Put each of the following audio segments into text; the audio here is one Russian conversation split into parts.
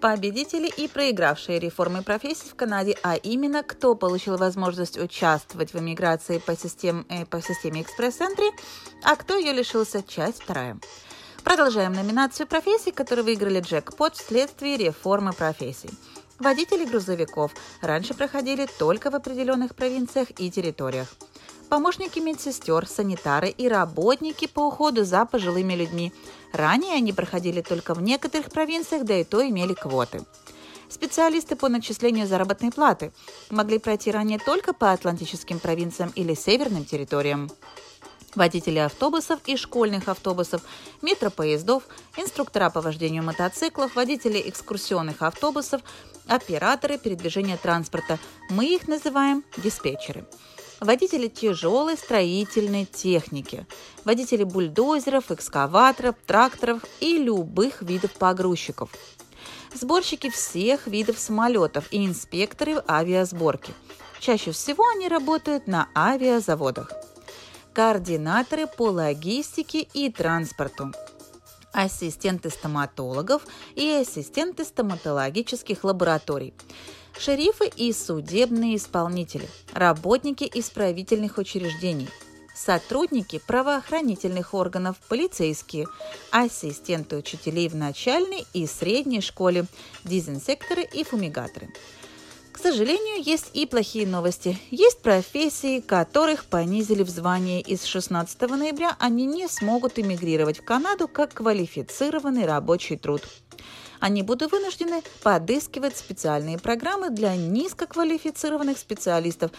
победители и проигравшие реформы профессий в Канаде, а именно кто получил возможность участвовать в эмиграции по системе, э, по системе экспресс-энтри, а кто ее лишился, часть вторая. Продолжаем номинацию профессий, которые выиграли джекпот вследствие реформы профессий. Водители грузовиков раньше проходили только в определенных провинциях и территориях. Помощники медсестер, санитары и работники по уходу за пожилыми людьми. Ранее они проходили только в некоторых провинциях, да и то имели квоты. Специалисты по начислению заработной платы могли пройти ранее только по атлантическим провинциям или северным территориям водители автобусов и школьных автобусов, метропоездов, инструктора по вождению мотоциклов, водители экскурсионных автобусов, операторы передвижения транспорта. Мы их называем диспетчеры. Водители тяжелой строительной техники, водители бульдозеров, экскаваторов, тракторов и любых видов погрузчиков. Сборщики всех видов самолетов и инспекторы авиасборки. Чаще всего они работают на авиазаводах координаторы по логистике и транспорту, ассистенты стоматологов и ассистенты стоматологических лабораторий, шерифы и судебные исполнители, работники исправительных учреждений, сотрудники правоохранительных органов, полицейские, ассистенты учителей в начальной и средней школе, дезинсекторы и фумигаторы – к сожалению, есть и плохие новости. Есть профессии, которых понизили в звании, и с 16 ноября они не смогут эмигрировать в Канаду как квалифицированный рабочий труд. Они будут вынуждены подыскивать специальные программы для низкоквалифицированных специалистов.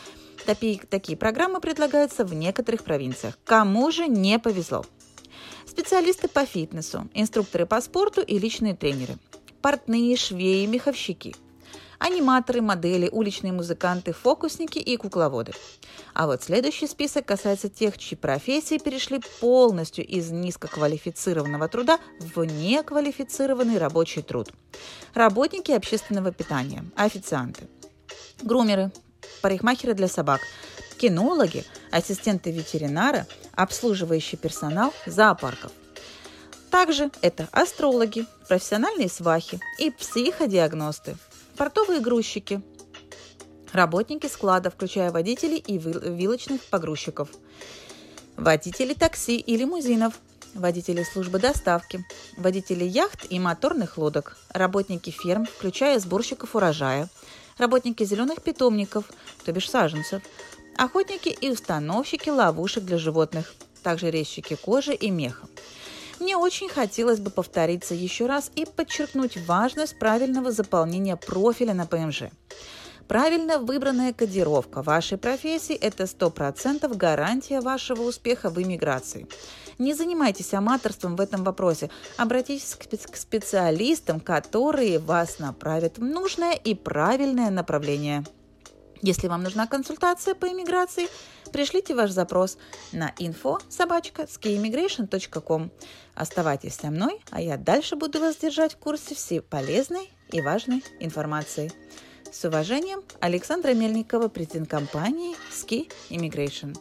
Такие, такие программы предлагаются в некоторых провинциях. Кому же не повезло? Специалисты по фитнесу, инструкторы по спорту и личные тренеры, портные, швеи, меховщики – аниматоры, модели, уличные музыканты, фокусники и кукловоды. А вот следующий список касается тех, чьи профессии перешли полностью из низкоквалифицированного труда в неквалифицированный рабочий труд. Работники общественного питания, официанты, грумеры, парикмахеры для собак, кинологи, ассистенты ветеринара, обслуживающий персонал зоопарков. Также это астрологи, профессиональные свахи и психодиагносты, портовые грузчики, работники склада, включая водителей и вилочных погрузчиков, водители такси и лимузинов, водители службы доставки, водители яхт и моторных лодок, работники ферм, включая сборщиков урожая, работники зеленых питомников, то бишь саженцев, охотники и установщики ловушек для животных, также резчики кожи и меха. Мне очень хотелось бы повториться еще раз и подчеркнуть важность правильного заполнения профиля на ПМЖ. Правильно выбранная кодировка вашей профессии – это 100% гарантия вашего успеха в иммиграции. Не занимайтесь аматорством в этом вопросе. Обратитесь к специалистам, которые вас направят в нужное и правильное направление. Если вам нужна консультация по иммиграции, пришлите ваш запрос на info собачка Оставайтесь со мной, а я дальше буду вас держать в курсе всей полезной и важной информации. С уважением, Александра Мельникова, президент компании Ski Immigration.